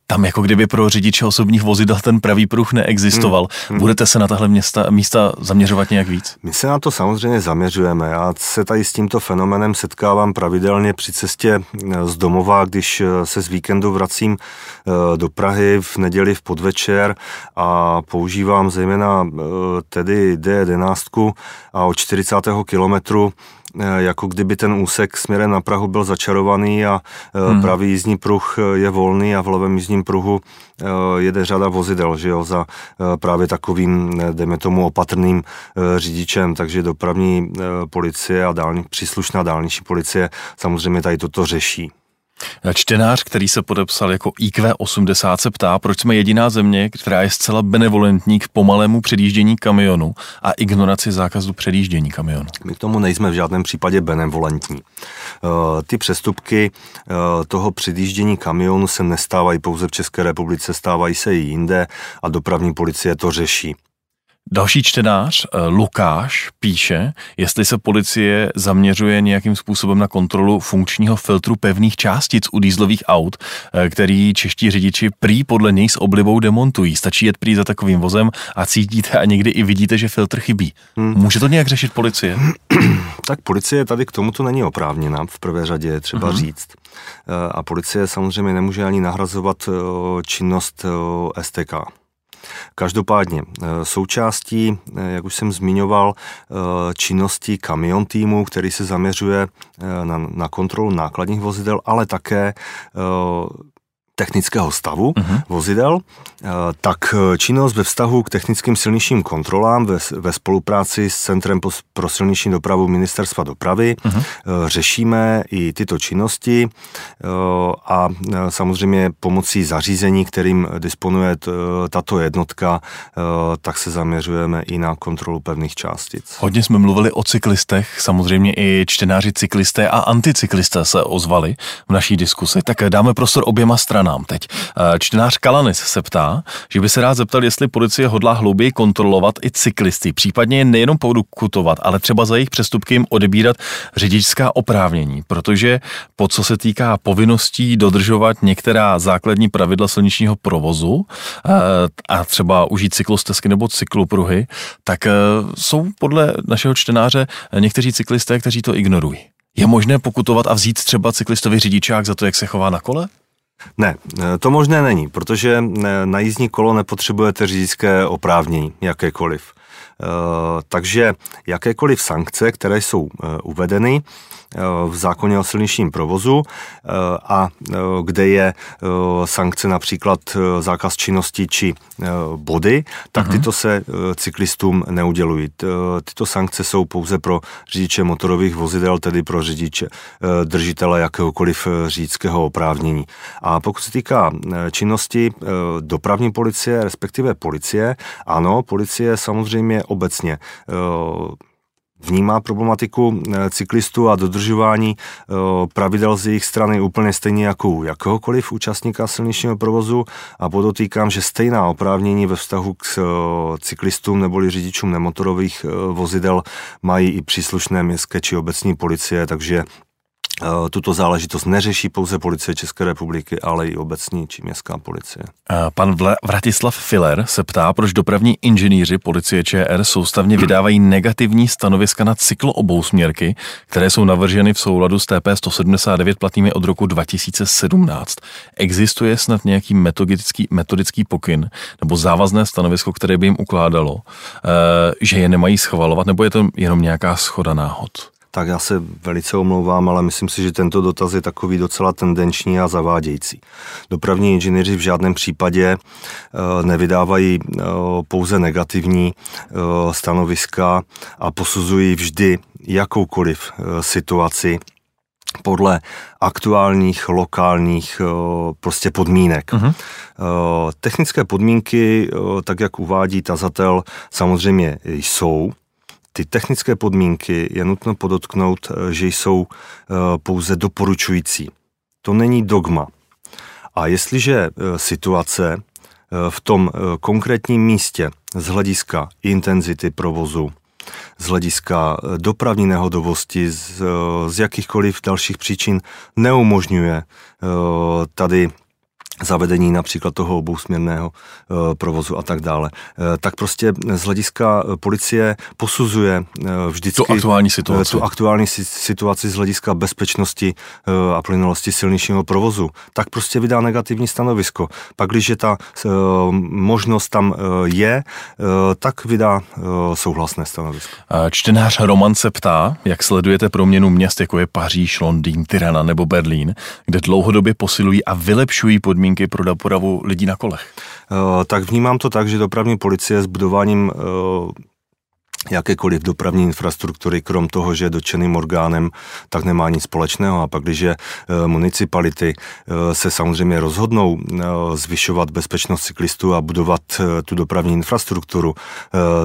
Tam jako kdyby pro řidiče osobních vozidel ten pravý pruh neexistoval. Hmm. Hmm. Budete se na tahle města, místa zaměřovat nějak víc? My se na to samozřejmě zaměřujeme. Já se tady s tímto fenomenem setkávám pravidelně při cestě z domova, když se z víkendu vracím do Prahy v neděli v podvečer a používám zejména eh, tedy D11 a od 40. kilometru jako kdyby ten úsek směrem na Prahu byl začarovaný a hmm. pravý jízdní pruh je volný a v levém jízdním pruhu jede řada vozidel, že jo, za právě takovým, dejme tomu, opatrným řidičem, takže dopravní policie a dálni, příslušná dálniční policie samozřejmě tady toto řeší. Čtenář, který se podepsal jako IQ80, se ptá, proč jsme jediná země, která je zcela benevolentní k pomalému předjíždění kamionu a ignoraci zákazu předjíždění kamionu. My k tomu nejsme v žádném případě benevolentní. Eh, ty přestupky eh, toho předjíždění kamionu se nestávají pouze v České republice, stávají se i jinde a dopravní policie to řeší. Další čtenář, eh, Lukáš, píše, jestli se policie zaměřuje nějakým způsobem na kontrolu funkčního filtru pevných částic u dýzlových aut, eh, který čeští řidiči prý podle něj s oblibou demontují. Stačí jet prý za takovým vozem a cítíte a někdy i vidíte, že filtr chybí. Hmm. Může to nějak řešit policie? tak policie tady k tomuto není oprávněna, v prvé řadě třeba hmm. říct. Eh, a policie samozřejmě nemůže ani nahrazovat činnost STK. Každopádně eh, součástí, eh, jak už jsem zmiňoval, eh, činnosti kamion týmu, který se zaměřuje na, na kontrolu nákladních vozidel, ale také technického stavu uh-huh. vozidel, eh, tak eh, činnost ve vztahu k technickým silničním kontrolám ve, ve spolupráci s Centrem pro silniční dopravu Ministerstva dopravy uh-huh. řešíme i tyto činnosti a samozřejmě pomocí zařízení, kterým disponuje tato jednotka, tak se zaměřujeme i na kontrolu pevných částic. Hodně jsme mluvili o cyklistech, samozřejmě i čtenáři cyklisté a anticyklisté se ozvali v naší diskusi, tak dáme prostor oběma stranám stranám teď. Eh, čtenář Kalanis se ptá, že by se rád zeptal, jestli policie hodlá hlouběji kontrolovat i cyklisty, případně je nejenom kutovat, ale třeba za jejich přestupky jim odebírat řidičská oprávnění, protože po co se týká povinností dodržovat některá základní pravidla silničního provozu eh, a třeba užít cyklostezky nebo cyklopruhy, tak eh, jsou podle našeho čtenáře někteří cyklisté, kteří to ignorují. Je možné pokutovat a vzít třeba cyklistovi řidičák za to, jak se chová na kole? Ne, to možné není, protože na jízdní kolo nepotřebujete řidičské oprávnění, jakékoliv. Eh, takže jakékoliv sankce, které jsou eh, uvedeny, v zákoně o silničním provozu eh, a eh, kde je eh, sankce například zákaz činnosti či body, tak uh-huh. tyto se cyklistům neudělují. Tyto sankce jsou pouze pro řidiče motorových vozidel, tedy pro řidiče držitele jakéhokoliv řidičského oprávnění. A pokud se týká činnosti dopravní policie, respektive policie, ano, policie samozřejmě obecně vnímá problematiku eh, cyklistů a dodržování eh, pravidel z jejich strany úplně stejně jako jakéhokoliv účastníka silničního provozu. A podotýkám, že stejná oprávnění ve vztahu k eh, cyklistům neboli řidičům nemotorových vozidel mají i příslušné městské či obecní policie, takže tuto záležitost neřeší pouze policie České republiky, ale i obecní či městská policie. Eh, pan Vratislav Filler se ptá, proč dopravní inženýři policie ČR soustavně vydávají negativní stanoviska na cykloobou-směrky, které jsou navrženy v souladu s TP 179 platnými od roku 2017. Existuje snad nějaký metodický, metodický pokyn nebo závazné stanovisko, které by jim ukládalo, eh, že je nemají schvalovat, nebo je to jenom nějaká schoda náhod? Tak já se velice omlouvám, ale myslím si, že tento dotaz je takový docela tendenční a zavádějící. Dopravní inženýři v žádném případě eh, nevydávají eh, pouze negativní eh, stanoviska a posuzují vždy jakoukoliv situaci podle aktuálních lokálních prostě podmínek. Uh-huh. Technické podmínky, tak jak uvádí tazatel, samozřejmě jsou ty technické podmínky je nutno podotknout, eh, že jsou eh, pouze doporučující. To není dogma. A jestliže eh, situace v tom konkrétním místě z hlediska intenzity provozu, z hlediska dopravní nehodovosti, z, z jakýchkoliv dalších příčin neumožňuje tady zavedení například toho obousměrného eh, provozu a tak dále. Eh, tak prostě z hlediska eh, policie posuzuje vždycky tu aktuální situaci, tu aktuální situaci z hlediska bezpečnosti a plynulosti silničního provozu, tak prostě vydá negativní stanovisko. Pak, když ta možnost tam je, tak vydá souhlasné stanovisko. Čtenář Roman se ptá, jak sledujete proměnu měst, jako je Paříž, Londýn, Tirana nebo Berlín, kde dlouhodobě posilují a vylepšují podmínky podmínky pro dopravu lidí na kolech? Eh, tak vnímám to tak, že dopravní policie s budováním eh, jakékoliv dopravní infrastruktury, krom toho, že je dotčeným orgánem, tak nemá nic společného. A pak, když e, municipality e, se samozřejmě rozhodnou e, zvyšovat bezpečnost cyklistů a budovat tu dopravní infrastrukturu,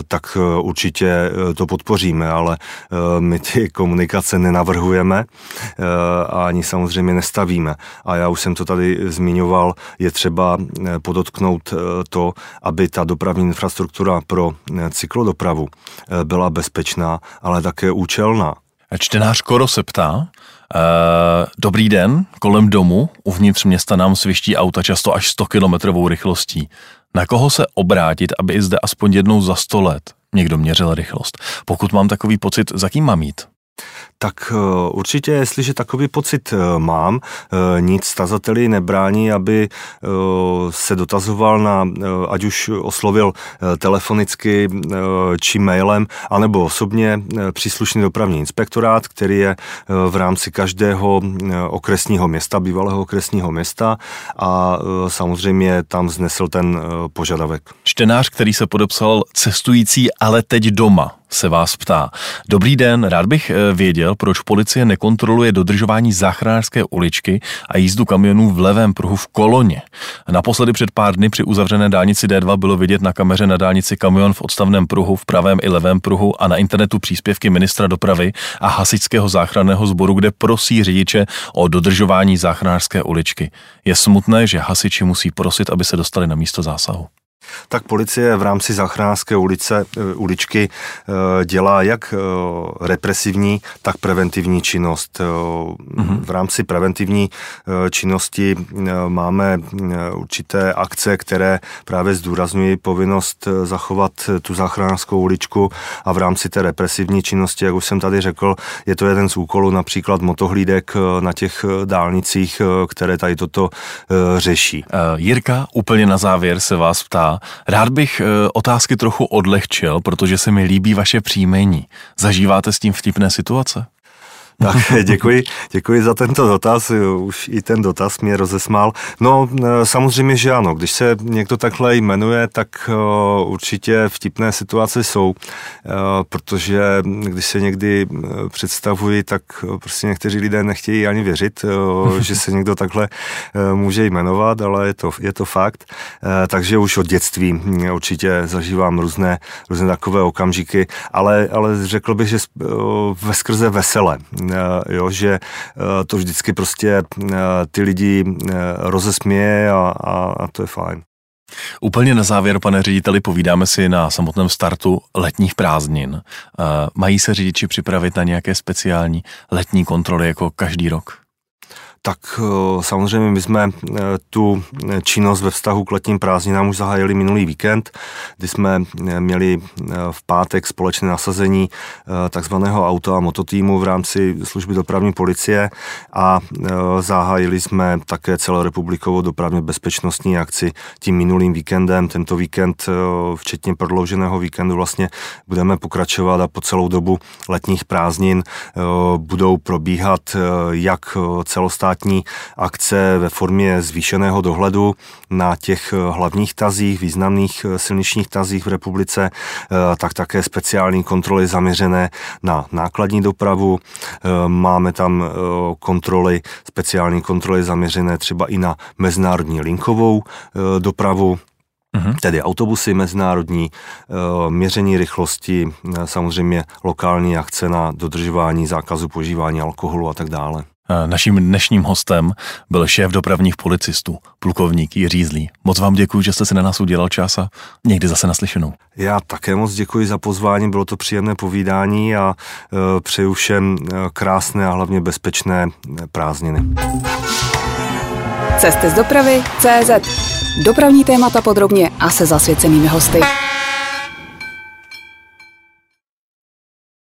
tak určitě to podpoříme, ale my ty komunikace nenavrhujeme a ani samozřejmě nestavíme. A já už jsem to tady zmiňoval, je třeba podotknout to, aby ta dopravní infrastruktura pro cyklodopravu byla bezpečná, ale také účelná. Čtenář Koro se ptá, e, dobrý den, kolem domu, uvnitř města nám sviští auta často až 100 kilometrovou rychlostí. Na koho se obrátit, aby i zde aspoň jednou za 100 let někdo měřil rychlost? Pokud mám takový pocit, za kým mám jít? Tak eh, určitě, jestliže takový pocit eh, mám, eh, nic tazateli nebrání, aby se dotazoval na, ať už oslovil telefonicky či mailem, anebo osobně příslušný dopravní inspektorát, který je v rámci každého okresního města, bývalého okresního města a samozřejmě tam znesl ten požadavek. Čtenář, který se podepsal cestující, ale teď doma se vás ptá. Dobrý den, rád bych eh, věděl, proč policie nekontroluje dodržování záchranářské uličky a jízdu kamionů v levém pruhu v koloně. Naposledy před pár dny při uzavřené dálnici D2 bylo vidět na kameře na dálnici kamion v odstavném pruhu, v pravém i levém pruhu a na internetu příspěvky ministra dopravy a hasičského záchranného sboru, kde prosí řidiče o dodržování záchranářské uličky. Je smutné, že hasiči musí prosit, aby se dostali na místo zásahu tak policie v rámci záchranářské ulice, eh, uličky eh, dělá jak eh, represivní, tak preventivní činnost. Mhm. V rámci preventivní činnosti máme určité akce, které právě zdůrazňují povinnost zachovat tu záchranářskou uličku a v rámci té represivní činnosti, jak už jsem tady řekl, je to jeden z úkolů například motohlídek na těch dálnicích, které tady toto řeší. Jirka úplně na závěr se vás ptá, Rád bych eh, otázky trochu odlehčil, protože se mi líbí vaše příjmení. Zažíváte s tím vtipné situace? Tak děkuji, děkuji za tento dotaz, už i ten dotaz mě rozesmál. No e, samozřejmě, že ano, když se někdo takhle jmenuje, tak e, určitě vtipné situace jsou, e, protože když se někdy představuji, tak prostě někteří lidé nechtějí ani věřit, že se někdo takhle může jmenovat, ale je to, je to fakt. Takže už od dětství určitě zažívám různé, různé takové okamžiky, ale, ale řekl bych, že ve skrze vesele Eh, jo, že eh, to vždycky prostě eh, ty lidi rozesměje a, a, a to je fajn. Úplně na závěr, pane řediteli, povídáme si na samotném startu letních prázdnin. Mají se řidiči připravit na nějaké speciální letní kontroly jako každý rok? Tak eh, samozřejmě my jsme eh, tu činnost ve vztahu k letním prázdninám už zahájili minulý víkend, kdy jsme eh, měli v pátek společné nasazení takzvaného auto a mototýmu v rámci služby dopravní policie a zahájili jsme také celorepublikovou dopravně bezpečnostní akci tím minulým víkendem. Tento víkend, včetně prodlouženého víkendu, vlastně budeme pokračovat a po celou dobu letních prázdnin budou probíhat jak celostátní státní akce ve formě zvýšeného dohledu na těch eh, hlavních tazích, významných eh, silničních tazích v republice, eh, tak také speciální kontroly zaměřené na nákladní dopravu. Máme tam kontroly, speciální kontroly zaměřené třeba i na mezinárodní linkovou dopravu, Uhum. Tedy autobusy mezinárodní, měření rychlosti, samozřejmě lokální akce na dodržování zákazu požívání alkoholu a tak dále. Naším dnešním hostem byl šéf dopravních policistů, plukovník Jiří Zlý. Moc vám děkuji, že jste si na nás udělal čas a někdy zase naslyšenou. Já také moc děkuji za pozvání, bylo to příjemné povídání a e, přeju všem e, krásné a hlavně bezpečné prázdniny. Cesty z dopravy CZ. Dopravní témata podrobně a se zasvěcenými hosty.